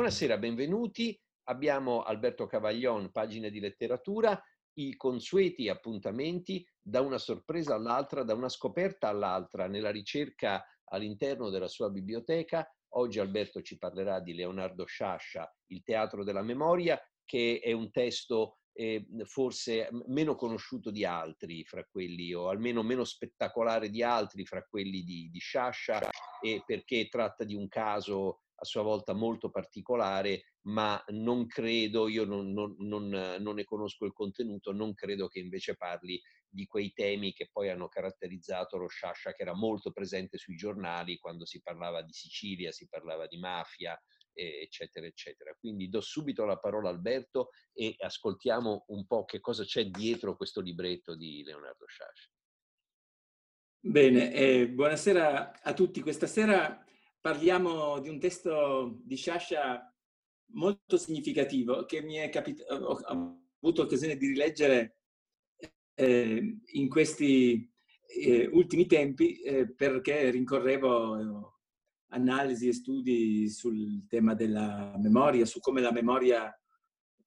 Buonasera, benvenuti. Abbiamo Alberto Cavaglion, pagine di letteratura, i consueti appuntamenti da una sorpresa all'altra, da una scoperta all'altra, nella ricerca all'interno della sua biblioteca. Oggi Alberto ci parlerà di Leonardo Sciascia, Il teatro della memoria, che è un testo eh, forse meno conosciuto di altri fra quelli, o almeno meno spettacolare di altri fra quelli di, di Sciascia, e perché tratta di un caso a sua volta molto particolare, ma non credo, io non, non, non, non, ne conosco il contenuto, non credo che invece parli di quei temi che poi hanno caratterizzato lo Sciascia, che era molto presente sui giornali quando si parlava di Sicilia, si parlava di mafia, eccetera, eccetera. Quindi do subito la parola a Alberto e ascoltiamo un po' che cosa c'è dietro questo libretto di Leonardo Sciascia. Bene, eh, buonasera a tutti. Questa sera parliamo di un testo di Sciascia molto significativo che mi è capitato, ho avuto occasione di rileggere eh, in questi eh, ultimi tempi eh, perché rincorrevo analisi e studi sul tema della memoria, su come la memoria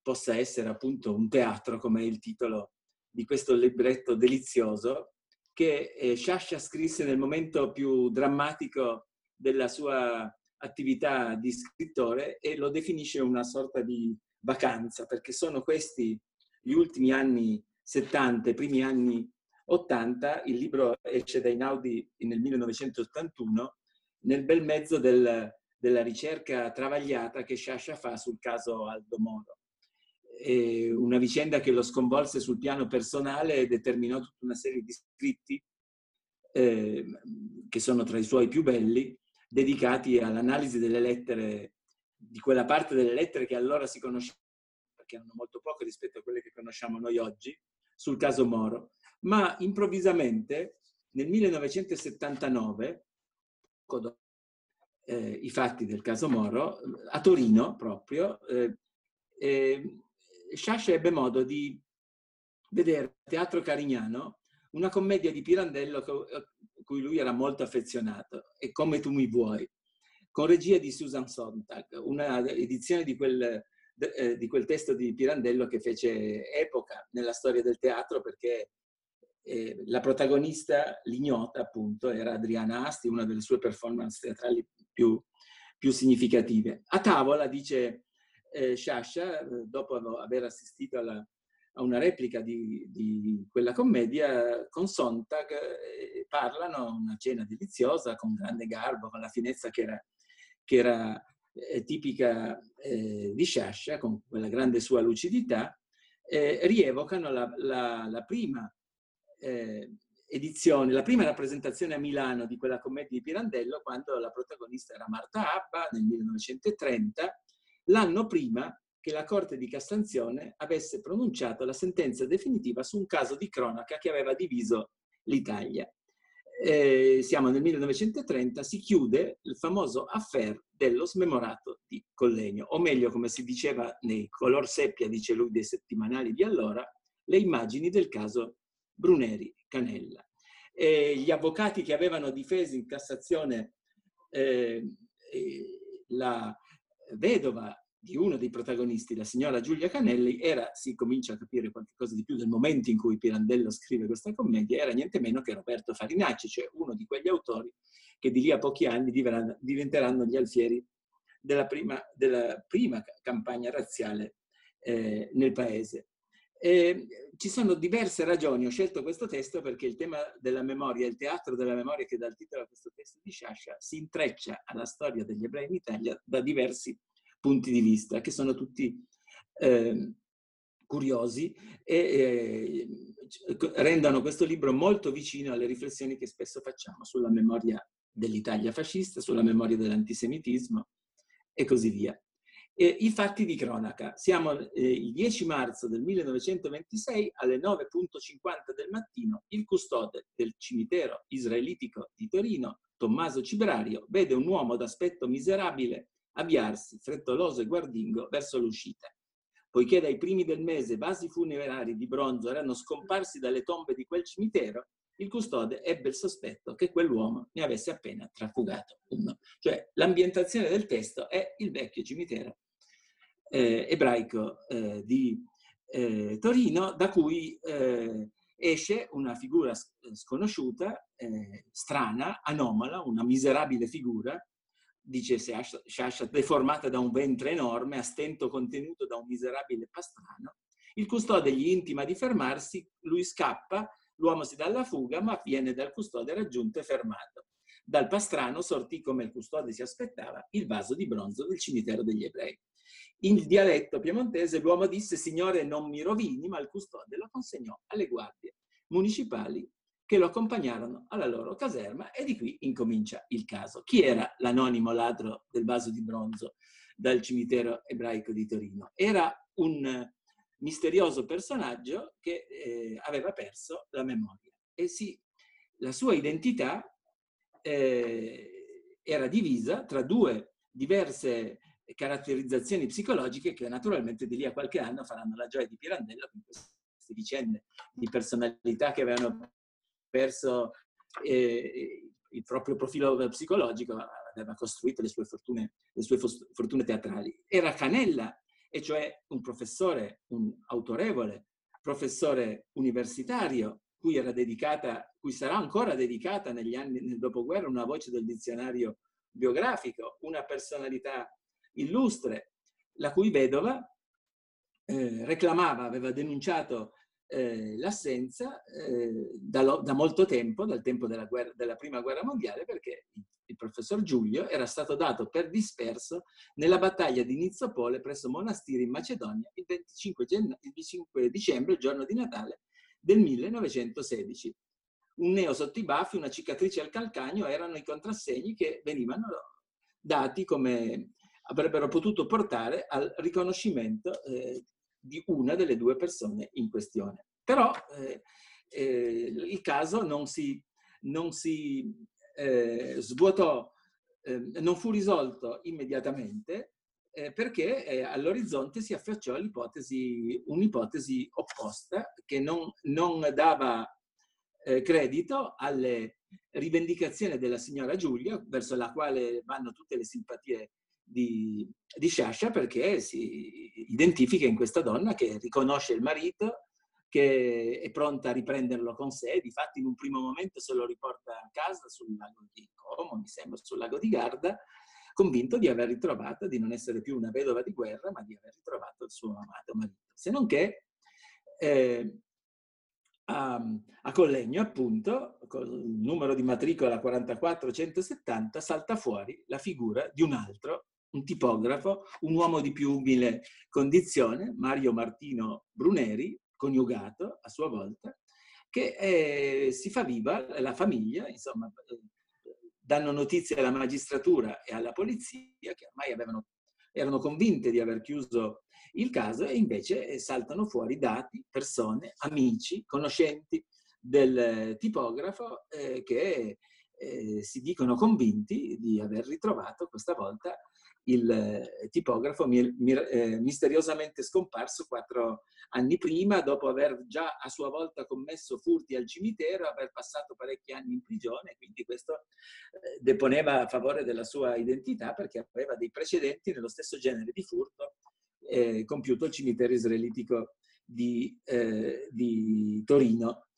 possa essere appunto un teatro, come è il titolo di questo libretto delizioso, che eh, Sciascia scrisse nel momento più drammatico della sua attività di scrittore e lo definisce una sorta di vacanza, perché sono questi gli ultimi anni 70, i primi anni 80, il libro esce da Inaudi nel 1981, nel bel mezzo del, della ricerca travagliata che Sciascia fa sul caso Aldo Moro. E una vicenda che lo sconvolse sul piano personale e determinò tutta una serie di scritti eh, che sono tra i suoi più belli, dedicati all'analisi delle lettere, di quella parte delle lettere che allora si conoscevano, perché erano molto poche rispetto a quelle che conosciamo noi oggi, sul caso Moro. Ma improvvisamente, nel 1979, poco dopo eh, i fatti del caso Moro, a Torino proprio, eh, eh, Sciascia ebbe modo di vedere a Teatro Carignano una commedia di Pirandello a cui lui era molto affezionato, E come tu mi vuoi, con regia di Susan Sontag, una edizione di quel, eh, di quel testo di Pirandello che fece epoca nella storia del teatro perché eh, la protagonista, l'ignota appunto, era Adriana Asti, una delle sue performance teatrali più, più significative. A tavola, dice eh, Sciascia, eh, dopo aver assistito alla, a una replica di, di, quella commedia, con Sontag eh, parlano una cena deliziosa, con grande garbo, con la finezza che era, che era eh, tipica eh, di Sciascia, con quella grande sua lucidità, eh, rievocano la, la, la prima eh, edizione, la prima rappresentazione a Milano di quella commedia di Pirandello, quando la protagonista era Marta Abba nel 1930, l'anno prima che la Corte di Cassazione avesse pronunciato la sentenza definitiva su un caso di cronaca che aveva diviso l'Italia. Eh, siamo nel 1930, si chiude il famoso affair dello smemorato di Collegno, o meglio, come si diceva nei color seppia, dice lui, dei settimanali di allora, le immagini del caso Bruneri Canella. E gli avvocati che avevano difeso in Cassazione eh, la vedova di uno dei protagonisti, la signora Giulia Canelli, era, si comincia a capire qualcosa di più del momento in cui Pirandello scrive questa commedia, era niente meno che Roberto Farinacci, cioè uno di quegli autori che di lì a pochi anni diventeranno gli alfieri della prima, della prima campagna razziale eh, nel paese. E ci sono diverse ragioni, ho scelto questo testo perché il tema della memoria, il teatro della memoria che dà il titolo a questo testo di Sciascia, si intreccia alla storia degli ebrei in Italia da diversi punti di vista, che sono tutti eh, curiosi e eh, rendono questo libro molto vicino alle riflessioni che spesso facciamo sulla memoria dell'Italia fascista, sulla memoria dell'antisemitismo e così via. E I fatti di cronaca. Siamo eh, il 10 marzo del 1926 alle 9.50 del mattino. Il custode del cimitero israelitico di Torino, Tommaso Cibrario, vede un uomo d'aspetto miserabile avviarsi, frettoloso e guardingo, verso l'uscita. Poiché dai primi del mese vasi funerari di bronzo erano scomparsi dalle tombe di quel cimitero, il custode ebbe il sospetto che quell'uomo ne avesse appena trafugato uno. Cioè l'ambientazione del testo è il vecchio cimitero eh, ebraico eh, di eh, Torino, da cui eh, esce una figura sconosciuta, strana, anomala, una miserabile figura, dice Shasha, deformata da un ventre enorme, a stento contenuto da un miserabile pastrano. Il custode gli intima di fermarsi, lui scappa, l'uomo si dà alla fuga, ma viene dal custode raggiunto e fermato. Dal pastrano sortì, come il custode si aspettava, il vaso di bronzo del cimitero degli ebrei. In dialetto piemontese l'uomo disse «Signore, non mi rovini», ma il custode lo consegnò alle guardie municipali che lo accompagnarono alla loro caserma e di qui incomincia il caso. Chi era l'anonimo ladro del vaso di bronzo dal cimitero ebraico di Torino? Era un misterioso personaggio che eh, aveva perso la memoria e sì, la sua identità eh, era divisa tra due diverse caratterizzazioni psicologiche che naturalmente di lì a qualche anno faranno la gioia di Pirandello con queste vicende di personalità che avevano perso eh, il proprio profilo psicologico, aveva costruito le sue fortune, le sue fortune teatrali. Era Canella, e cioè un professore, un autorevole professore universitario, cui era dedicata, cui sarà ancora dedicata negli anni nel dopoguerra una voce del dizionario biografico, una personalità illustre, la cui vedova eh, reclamava, aveva denunciato eh, l'assenza eh, da, da, molto tempo, dal tempo della, guerra, della, prima guerra mondiale, perché il professor Giulio era stato dato per disperso nella battaglia di Nizzopole presso Monastiri in Macedonia il 25, gen- il 25 dicembre, il giorno di Natale del 1916. Un neo sotto i baffi, una cicatrice al calcagno erano i contrassegni che venivano dati come avrebbero potuto portare al riconoscimento eh, di una delle due persone in questione. Però eh, eh, il caso non si, non si eh, svuotò, ehm, non fu risolto immediatamente eh, perché eh, all'orizzonte si affacciò un'ipotesi opposta che non, non dava eh, credito alle rivendicazioni della signora Giulia, verso la quale vanno tutte le simpatie di, di Sciascia perché si identifica in questa donna che riconosce il marito, che è pronta a riprenderlo con sé, difatti in un primo momento se lo riporta a casa sul lago di Como, mi sembra, sul lago di Garda, convinto di aver ritrovato, di non essere più una vedova di guerra, ma di aver ritrovato il suo amato marito. Se non che eh, a, a, Collegno, appunto, con il numero di matricola 44170, salta fuori la figura di un altro un tipografo, un uomo di più umile condizione, Mario Martino Bruneri, coniugato a sua volta, che eh, si fa viva la famiglia, insomma, eh, danno notizie alla magistratura e alla polizia che ormai avevano, erano convinte di aver chiuso il caso e invece eh, saltano fuori dati, persone, amici, conoscenti del tipografo eh, che eh, si dicono convinti di aver ritrovato questa volta il eh, tipografo eh, misteriosamente scomparso quattro anni prima, dopo aver già a sua volta commesso furti al cimitero, aver passato parecchi anni in prigione, quindi questo eh, deponeva a favore della sua identità perché aveva dei precedenti nello stesso genere di furto eh, compiuto al cimitero israelitico di, eh, di Torino.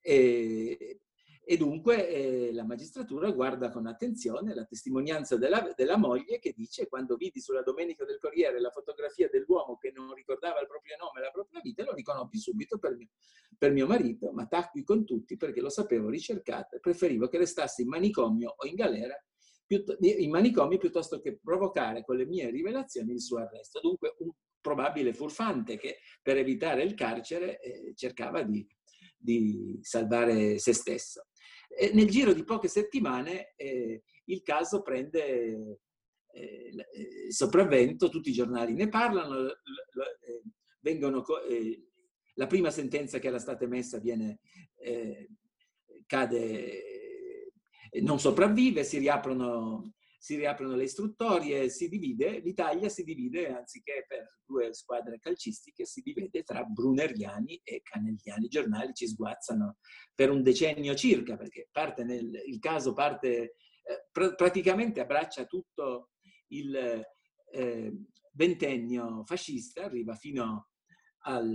E, e dunque eh, la magistratura guarda con attenzione la testimonianza della, della, moglie che dice quando vidi sulla domenica del Corriere la fotografia dell'uomo che non ricordava il proprio nome e la propria vita, lo riconobbi subito per mio, per mio marito, ma tacqui con tutti perché lo sapevo ricercato e preferivo che restasse in manicomio o in galera in manicomio piuttosto che provocare con le mie rivelazioni il suo arresto. Dunque un probabile furfante che per evitare il carcere eh, cercava di, di salvare se stesso. Nel giro di poche settimane eh, il caso prende eh, eh sopravvento, tutti i giornali ne parlano, eh, vengono, eh, la prima sentenza che era stata emessa viene, cade, non sopravvive, si riaprono si riaprono le istruttorie, si divide, l'Italia si divide, anziché per due squadre calcistiche, si divide tra bruneriani e canelliani. I giornali ci sguazzano per un decennio circa, perché nel, il caso parte, eh, pr- praticamente abbraccia tutto il, eh, ventennio fascista, arriva fino al,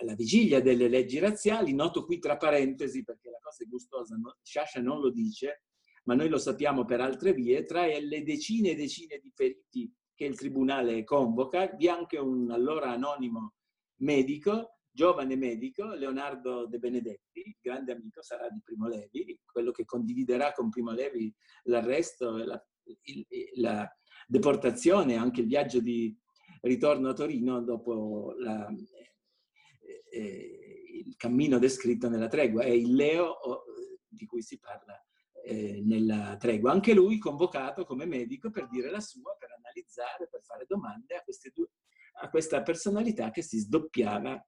alla vigilia delle leggi razziali, noto qui tra parentesi perché la cosa è gustosa, no? Sciascia non lo dice, ma noi lo sappiamo per altre vie, tra le decine e decine di feriti che il tribunale convoca, vi è anche un allora anonimo medico, giovane medico, Leonardo De Benedetti, grande amico, sarà di Primo Levi, quello che condividerà con Primo Levi l'arresto, la, il, la deportazione, anche il viaggio di ritorno a Torino dopo la, eh, eh, il cammino descritto nella tregua. È il Leo di cui si parla eh, nella tregua. Anche lui convocato come medico per dire la sua, per analizzare, per fare domande a, due, a questa personalità che si sdoppiava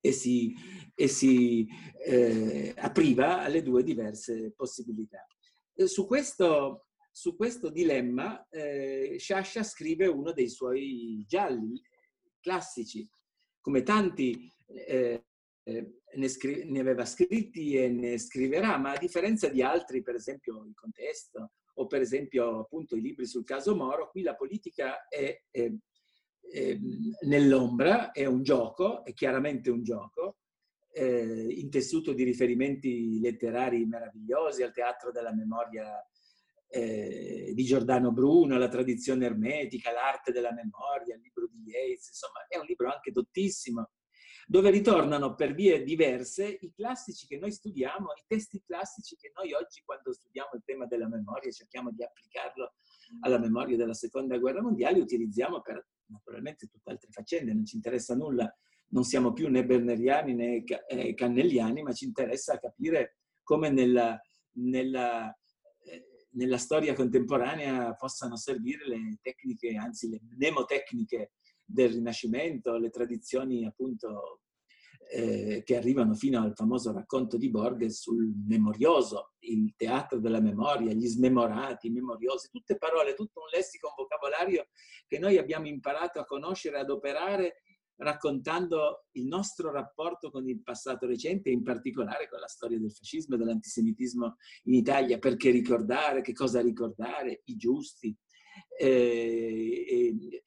e si, e si eh, apriva alle due diverse possibilità. Eh, su questo, su questo dilemma eh, Sciascia scrive uno dei suoi gialli classici, come tanti eh, eh, ne, scri- ne, aveva scritti e ne scriverà, ma a differenza di altri, per esempio il contesto o per esempio appunto i libri sul caso Moro, qui la politica è, è, è nell'ombra, è un gioco, è chiaramente un gioco, eh, intessuto di riferimenti letterari meravigliosi al teatro della memoria di Giordano Bruno, la tradizione ermetica, l'arte della memoria, il libro di Yates, insomma è un libro anche dottissimo, dove ritornano per vie diverse i classici che noi studiamo, i testi classici che noi oggi quando studiamo il tema della memoria cerchiamo di applicarlo alla memoria della seconda guerra mondiale, utilizziamo per naturalmente tutte altre faccende, non ci interessa nulla, non siamo più né berneriani né eh, cannelliani, ma ci interessa capire come nella, nella, eh, nella storia contemporanea possano servire le tecniche, anzi le mnemotecniche del Rinascimento, le tradizioni appunto eh, che arrivano fino al famoso racconto di Borges sul memorioso, il teatro della memoria, gli smemorati, i memoriosi, tutte parole, tutto un lessico, un vocabolario che noi abbiamo imparato a conoscere, ad operare raccontando il nostro rapporto con il passato recente, in particolare con la storia del fascismo e dell'antisemitismo in Italia, perché ricordare, che cosa ricordare, i giusti, eh,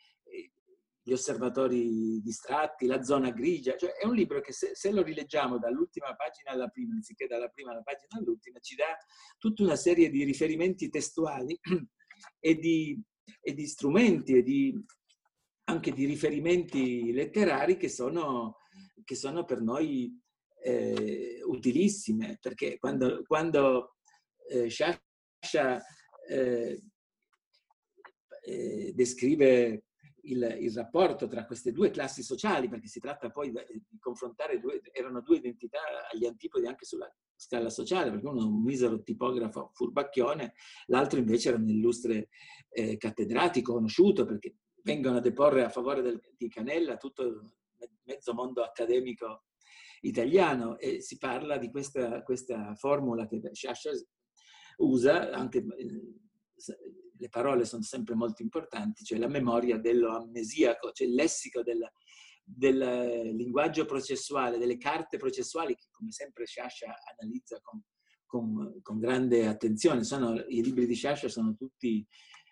gli osservatori distratti, la zona grigia, cioè è un libro che se, se, lo rileggiamo dall'ultima pagina alla prima, anziché dalla prima alla pagina all'ultima, ci dà tutta una serie di riferimenti testuali e di, e di strumenti e di, anche di riferimenti letterari che sono, che sono per noi eh, utilissime, perché quando, quando eh, Sciascia eh, eh descrive il, il, rapporto tra queste due classi sociali, perché si tratta poi di confrontare due, erano due identità agli antipodi anche sulla scala sociale, perché uno è un misero tipografo furbacchione, l'altro invece era un illustre eh, cattedratico conosciuto, perché vengono a deporre a favore del, di Canella tutto il mezzo mondo accademico italiano e si parla di questa, questa formula che Sciascia usa anche eh, le parole sono sempre molto importanti, cioè la memoria dello amnesiaco, cioè il lessico del, del linguaggio processuale, delle carte processuali che come sempre Sciascia analizza con, con, con, grande attenzione. Sono, I libri di Sciascia sono tutti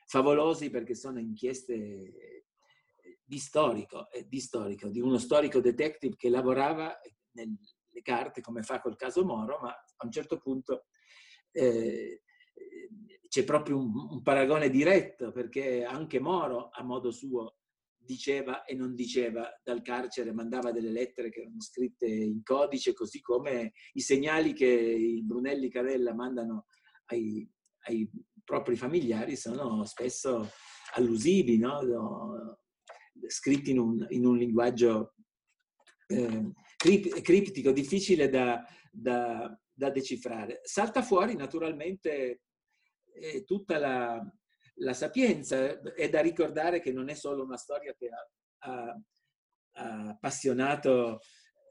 favolosi perché sono inchieste di storico, di storico, di uno storico detective che lavorava nelle carte come fa col caso Moro, ma a un certo punto eh, c'è proprio un, un, paragone diretto perché anche Moro a modo suo diceva e non diceva dal carcere, mandava delle lettere che erano scritte in codice, così come i segnali che i Brunelli Carella mandano ai, ai propri familiari sono spesso allusivi, no? scritti in un, in un linguaggio eh, criptico, difficile da, da, da decifrare. Salta fuori naturalmente eh, tutta la, la, sapienza. È da ricordare che non è solo una storia che ha, ha, ha appassionato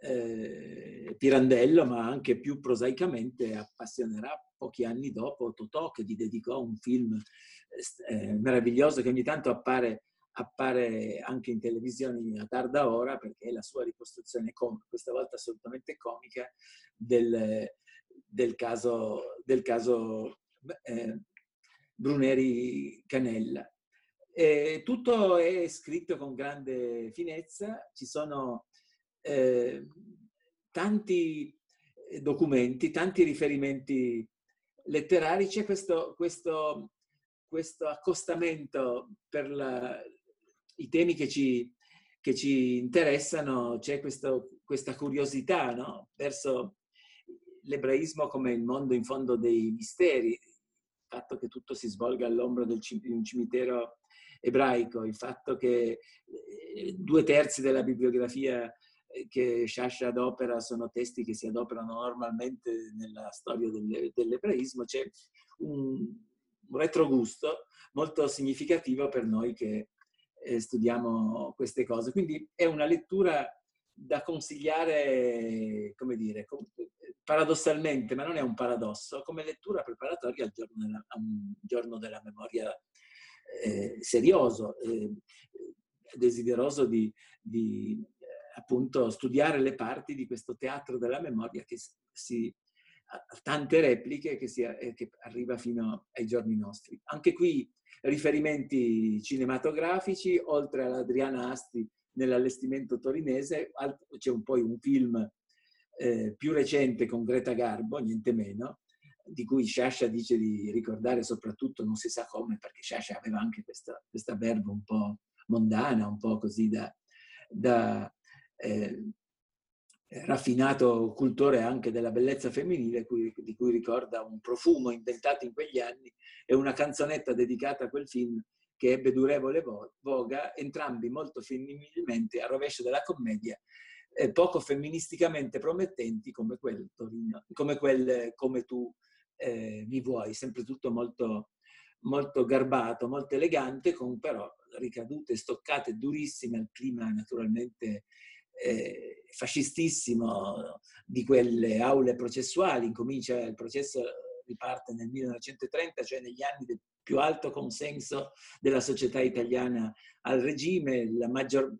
eh, Pirandello, ma anche più prosaicamente appassionerà pochi anni dopo Totò, che gli dedicò un film eh, meraviglioso che ogni tanto appare, appare anche in televisione a tarda ora, perché è la sua ricostruzione comica, questa volta assolutamente comica, del, del caso, del caso eh, Bruneri Canella. E tutto è scritto con grande finezza, ci sono eh, tanti documenti, tanti riferimenti letterari, c'è questo, questo, questo accostamento per la, i temi che ci, che ci interessano, c'è questo, questa curiosità no? verso l'ebraismo come il mondo in fondo dei misteri, fatto che tutto si svolga all'ombra di un cimitero ebraico, il fatto che eh, due terzi della bibliografia eh, che Shasha adopera sono testi che si adoperano normalmente nella storia dell'ebraismo, c'è un, un retrogusto molto significativo per noi che eh, studiamo queste cose. Quindi è una lettura da consigliare, come dire, paradossalmente, ma non è un paradosso, come lettura preparatoria al giorno della, a un giorno della memoria eh, serioso, eh, desideroso di, di eh, appunto studiare le parti di questo teatro della memoria che si ha tante repliche che, si, eh, che arriva fino ai giorni nostri. Anche qui riferimenti cinematografici, oltre all'Adriana Asti nell'allestimento torinese, c'è un, poi un film eh, più recente con Greta Garbo, niente meno, di cui Shasha dice di ricordare soprattutto non si sa come, perché Shasha aveva anche questa, questa verba un po' mondana, un po' così da, da eh, raffinato cultore anche della bellezza femminile, cui, di cui ricorda un profumo inventato in quegli anni e una canzonetta dedicata a quel film che ebbe durevole voga, entrambi molto femminilmente a rovescio della commedia, eh, poco femministicamente promettenti come quel, Torino, come, quel, come tu eh, mi vuoi, sempre tutto molto, molto garbato, molto elegante, con però ricadute stoccate durissime al clima naturalmente eh, fascistissimo di quelle aule processuali, incomincia il processo, riparte nel 1930, cioè negli anni del più alto consenso della società italiana al regime, la, maggior,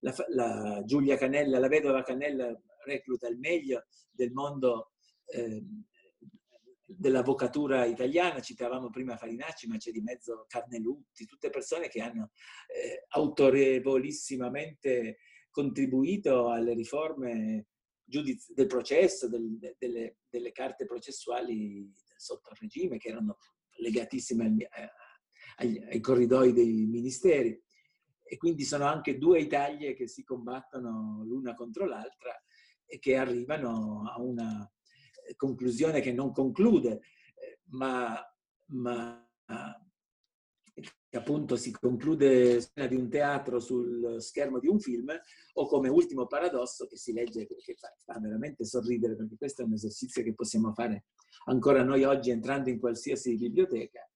la, la Giulia Canella, la vedova Canella recluta il meglio del mondo eh, dell'avvocatura italiana, citavamo prima Farinacci, ma c'è di mezzo Carnelutti, tutte persone che hanno eh, autorevolissimamente contribuito alle riforme giudiz- del processo, del, delle, delle, carte processuali sotto il regime, che erano legatissime al, eh, ai, ai corridoi dei ministeri. E quindi sono anche due Italie che si combattono l'una contro l'altra e che arrivano a una conclusione che non conclude, eh, ma, ma che appunto si conclude di un teatro sul schermo di un film, o come ultimo paradosso che si legge, che fa, fa, veramente sorridere, perché questo è un esercizio che possiamo fare ancora noi oggi entrando in qualsiasi biblioteca.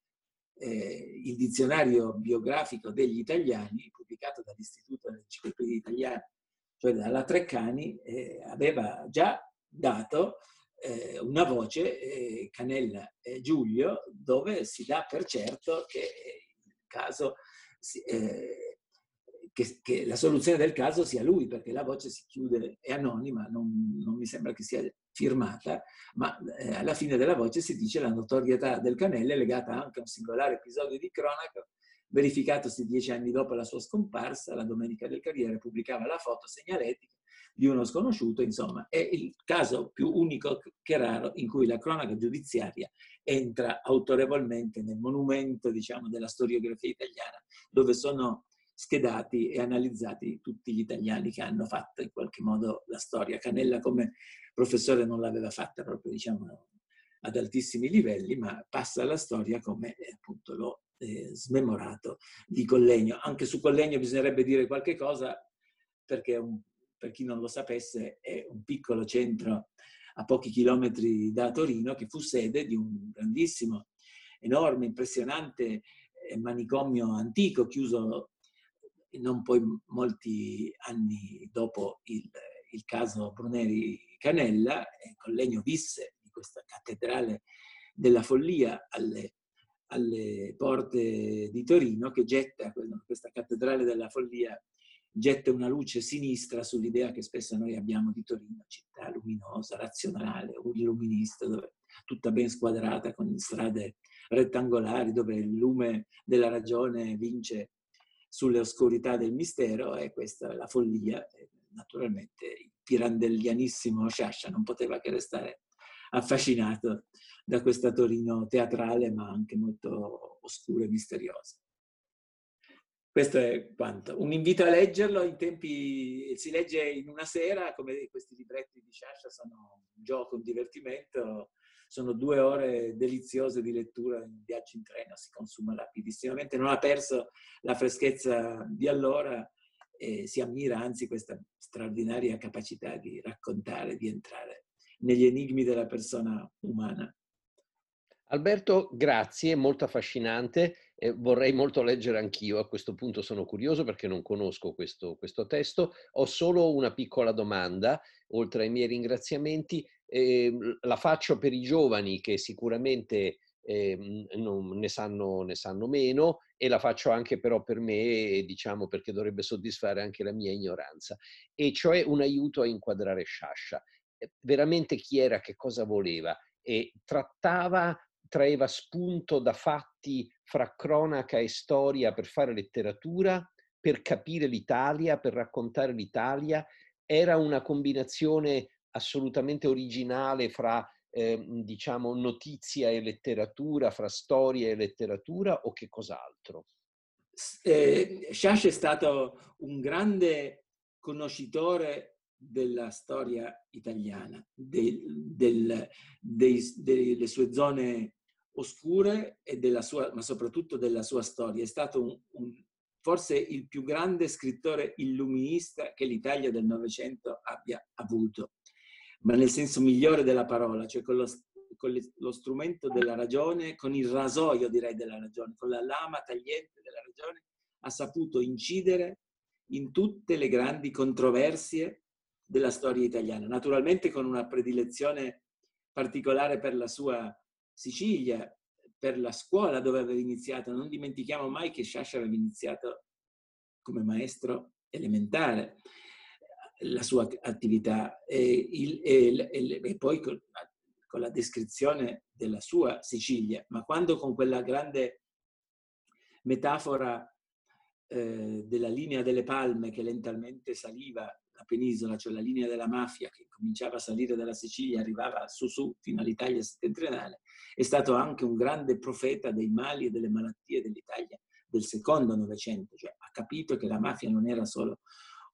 Eh, il dizionario biografico degli italiani, pubblicato dall'Istituto dell'Enciclopedia Italiana, cioè dalla Treccani, eh, aveva già dato eh, una voce, eh, Canella e Giulio, dove si dà per certo che caso, eh, che, che, la soluzione del caso sia lui, perché la voce si chiude, è anonima, non, non mi sembra che sia firmata, ma eh, alla fine della voce si dice la notorietà del Canelle è legata anche a un singolare episodio di cronaca verificatosi dieci anni dopo la sua scomparsa, la Domenica del Carriere pubblicava la foto segnaletica di uno sconosciuto, insomma, è il caso più unico che raro in cui la cronaca giudiziaria entra autorevolmente nel monumento, diciamo, della storiografia italiana, dove sono schedati e analizzati tutti gli italiani che hanno fatto in qualche modo la storia. Canella come professore non l'aveva fatta proprio, diciamo, ad altissimi livelli, ma passa alla storia come eh, appunto lo eh, smemorato di Collegno. Anche su Collegno bisognerebbe dire qualche cosa perché un, per chi non lo sapesse è un piccolo centro a pochi chilometri da Torino, che fu sede di un grandissimo, enorme, impressionante eh, manicomio antico, chiuso non poi molti anni dopo il, il caso Bruneri Canella, Collegno visse di questa cattedrale della follia alle, alle porte di Torino che getta questa cattedrale della follia getta una luce sinistra sull'idea che spesso noi abbiamo di Torino, città luminosa, razionale, illuminista, tutta ben squadrata con strade rettangolari, dove il lume della ragione vince sulle oscurità del mistero e questa è la follia. Naturalmente il pirandellianissimo Sciascia non poteva che restare affascinato da questa Torino teatrale ma anche molto oscura e misteriosa. Questo è quanto. Un invito a leggerlo, in tempi si legge in una sera, come questi libretti di Sciascia sono un gioco, un divertimento, sono due ore deliziose di lettura in viaggio in treno, si consuma rapidissimamente, non ha perso la freschezza di allora e si ammira anzi questa straordinaria capacità di raccontare, di entrare negli enigmi della persona umana. Alberto, grazie, molto affascinante. Eh, vorrei molto leggere anch'io, a questo punto sono curioso perché non conosco questo, questo testo. Ho solo una piccola domanda, oltre ai miei ringraziamenti. Eh, la faccio per i giovani che sicuramente eh, non, ne, sanno, ne sanno meno e la faccio anche però per me, diciamo, perché dovrebbe soddisfare anche la mia ignoranza, e cioè un aiuto a inquadrare Sciascia. Eh, veramente chi era, che cosa voleva e trattava traeva spunto da fatti fra cronaca e storia per fare letteratura, per capire l'Italia, per raccontare l'Italia. Era una combinazione assolutamente originale fra eh, diciamo notizia e letteratura, fra storia e letteratura o che cos'altro? Eh, Sciascia è stato un grande conoscitore della storia italiana, del, del, dei, delle sue zone oscure e della sua, ma soprattutto della sua storia. È stato un, un, forse il più grande scrittore illuminista che l'Italia del Novecento abbia avuto, ma nel senso migliore della parola, cioè con lo, con lo strumento della ragione, con il rasoio direi della ragione, con la lama tagliente della ragione, ha saputo incidere in tutte le grandi controversie della storia italiana, naturalmente con una predilezione particolare per la sua Sicilia, per la scuola dove aveva iniziato. Non dimentichiamo mai che Sciascia aveva iniziato come maestro elementare la sua attività. E, il, e, e, e poi con, con, la descrizione della sua Sicilia, ma quando con quella grande metafora eh, della linea delle palme che lentamente saliva la penisola, cioè la linea della mafia che cominciava a salire dalla Sicilia, arrivava su su fino all'Italia settentrionale, è stato anche un grande profeta dei mali e delle malattie dell'Italia del secondo Novecento, cioè ha capito che la mafia non era solo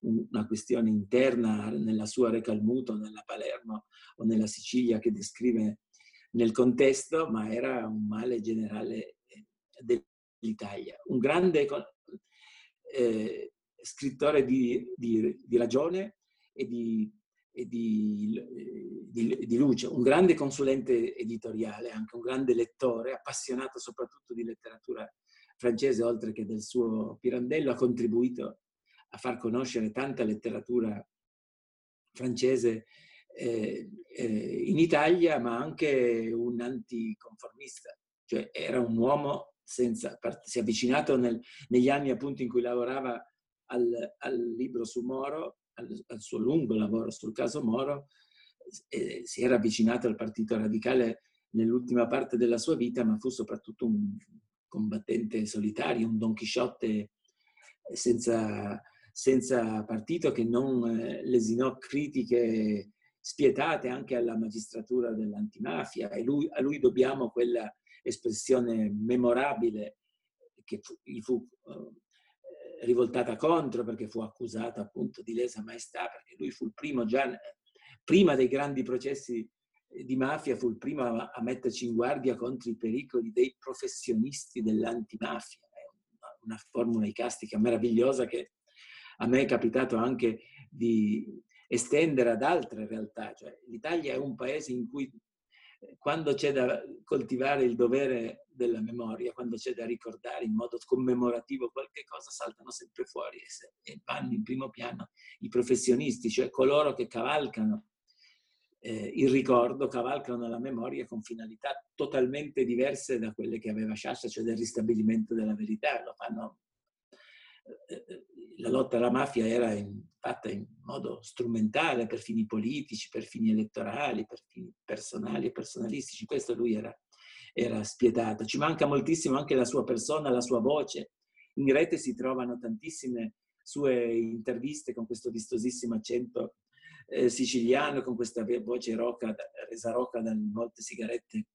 una questione interna nella sua Recalmuto, nella Palermo o nella Sicilia che descrive nel contesto, ma era un male generale eh, dell'Italia. Un grande eh, scrittore di, di, di ragione e, di, e di, di, luce, un grande consulente editoriale, anche un grande lettore, appassionato soprattutto di letteratura francese, oltre che del suo Pirandello, ha contribuito a far conoscere tanta letteratura francese eh, eh, in Italia, ma anche un anticonformista, cioè era un uomo senza, si è avvicinato nel, negli anni appunto in cui lavorava al, al libro su Moro, al, al, suo lungo lavoro sul caso Moro, eh, si era avvicinato al Partito Radicale nell'ultima parte della sua vita, ma fu soprattutto un combattente solitario, un Don Chisciotte senza, senza partito che non eh, lesinò critiche spietate anche alla magistratura dell'antimafia e lui, a lui dobbiamo quella espressione memorabile che fu, gli fu uh, rivoltata contro perché fu accusato appunto di lesa maestà, perché lui fu il primo già, prima dei grandi processi di mafia, fu il primo a, a metterci in guardia contro i pericoli dei professionisti dell'antimafia. Una, una formula icastica meravigliosa che a me è capitato anche di estendere ad altre realtà. Cioè, L'Italia è un paese in cui quando c'è da coltivare il dovere della memoria, quando c'è da ricordare in modo commemorativo qualche cosa, saltano sempre fuori e, vanno in primo piano i professionisti, cioè coloro che cavalcano eh, il ricordo, cavalcano la memoria con finalità totalmente diverse da quelle che aveva Sciascia, cioè del ristabilimento della verità. Lo fanno eh, eh, la lotta alla mafia era in, fatta in modo strumentale per fini politici, per fini elettorali, per fini personali e personalistici. Questo lui era, era spietato. Ci manca moltissimo anche la sua persona, la sua voce, in rete si trovano tantissime sue interviste con questo vistosissimo accento eh, siciliano, con questa voce roca, resa roca da molte sigarette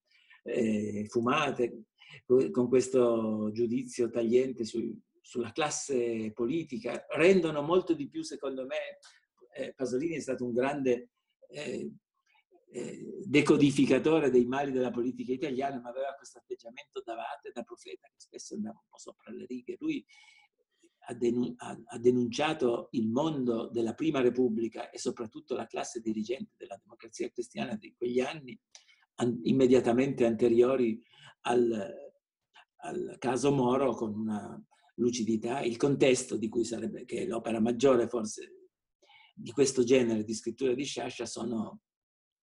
eh, fumate, con questo giudizio tagliente su, sulla classe politica, rendono molto di più, secondo me, eh, Pasolini è stato un grande eh, eh, decodificatore dei mali della politica italiana, ma aveva questo atteggiamento da vate, da profeta, che spesso andava un po' sopra le righe. Lui ha, denun- ha denunciato il mondo della Prima Repubblica e soprattutto la classe dirigente della democrazia cristiana di quegli anni an- immediatamente anteriori al, al caso Moro con una lucidità, il contesto di cui sarebbe, che è l'opera maggiore forse di questo genere di scrittura di Sciascia sono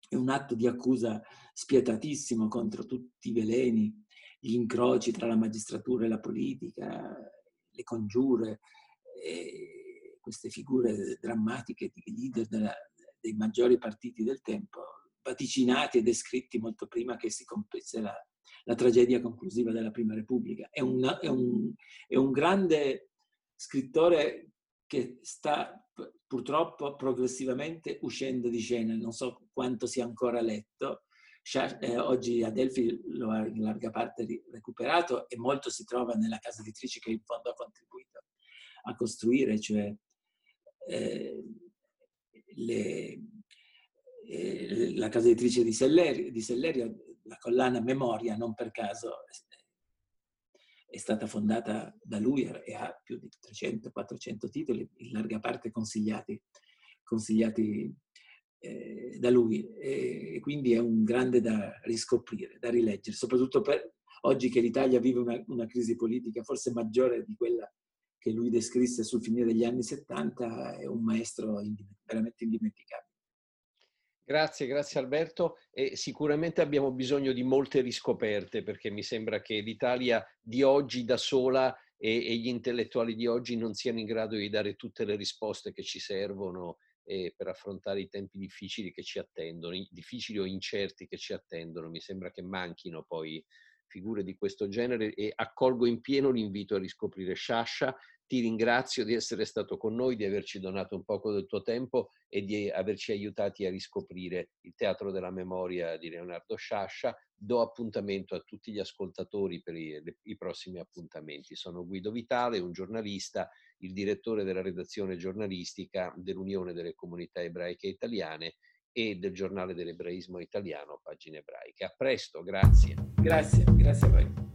è un atto di accusa spietatissimo contro tutti i veleni, gli incroci tra la magistratura e la politica, le congiure, queste figure drammatiche di leader della, dei maggiori partiti del tempo, vaticinati e descritti molto prima che si compisse la, la tragedia conclusiva della Prima Repubblica. È, una, è, un, è un grande scrittore che sta purtroppo progressivamente uscendo di scena, non so quanto sia ancora letto. Eh, oggi Adelphi lo ha in larga parte recuperato e molto si trova nella casa editrice che in fondo ha contribuito a costruire, cioè eh, le, eh, la casa editrice di Sellerio, di Sellerio, la collana Memoria, non per caso è stata fondata da lui e ha più di 300-400 titoli, in larga parte consigliati, consigliati eh, da lui. E, quindi è un grande da riscoprire, da rileggere, soprattutto per oggi che l'Italia vive una, una crisi politica forse maggiore di quella che lui descrisse sul finire degli anni 70, è un maestro veramente indimenticabile. Grazie, grazie Alberto. E sicuramente abbiamo bisogno di molte riscoperte perché mi sembra che l'Italia di oggi da sola e, e, gli intellettuali di oggi non siano in grado di dare tutte le risposte che ci servono eh, per affrontare i tempi difficili che ci attendono, difficili o incerti che ci attendono. Mi sembra che manchino poi figure di questo genere e accolgo in pieno l'invito a riscoprire Sciascia ti ringrazio di essere stato con noi, di averci donato un poco del tuo tempo e di averci aiutati a riscoprire il Teatro della Memoria di Leonardo Sciascia. Do appuntamento a tutti gli ascoltatori per i, i prossimi appuntamenti. Sono Guido Vitale, un giornalista, il direttore della redazione giornalistica dell'Unione delle Comunità Ebraiche Italiane e del giornale dell'ebraismo italiano, Pagine Ebraiche. A presto, grazie. Grazie, grazie a voi.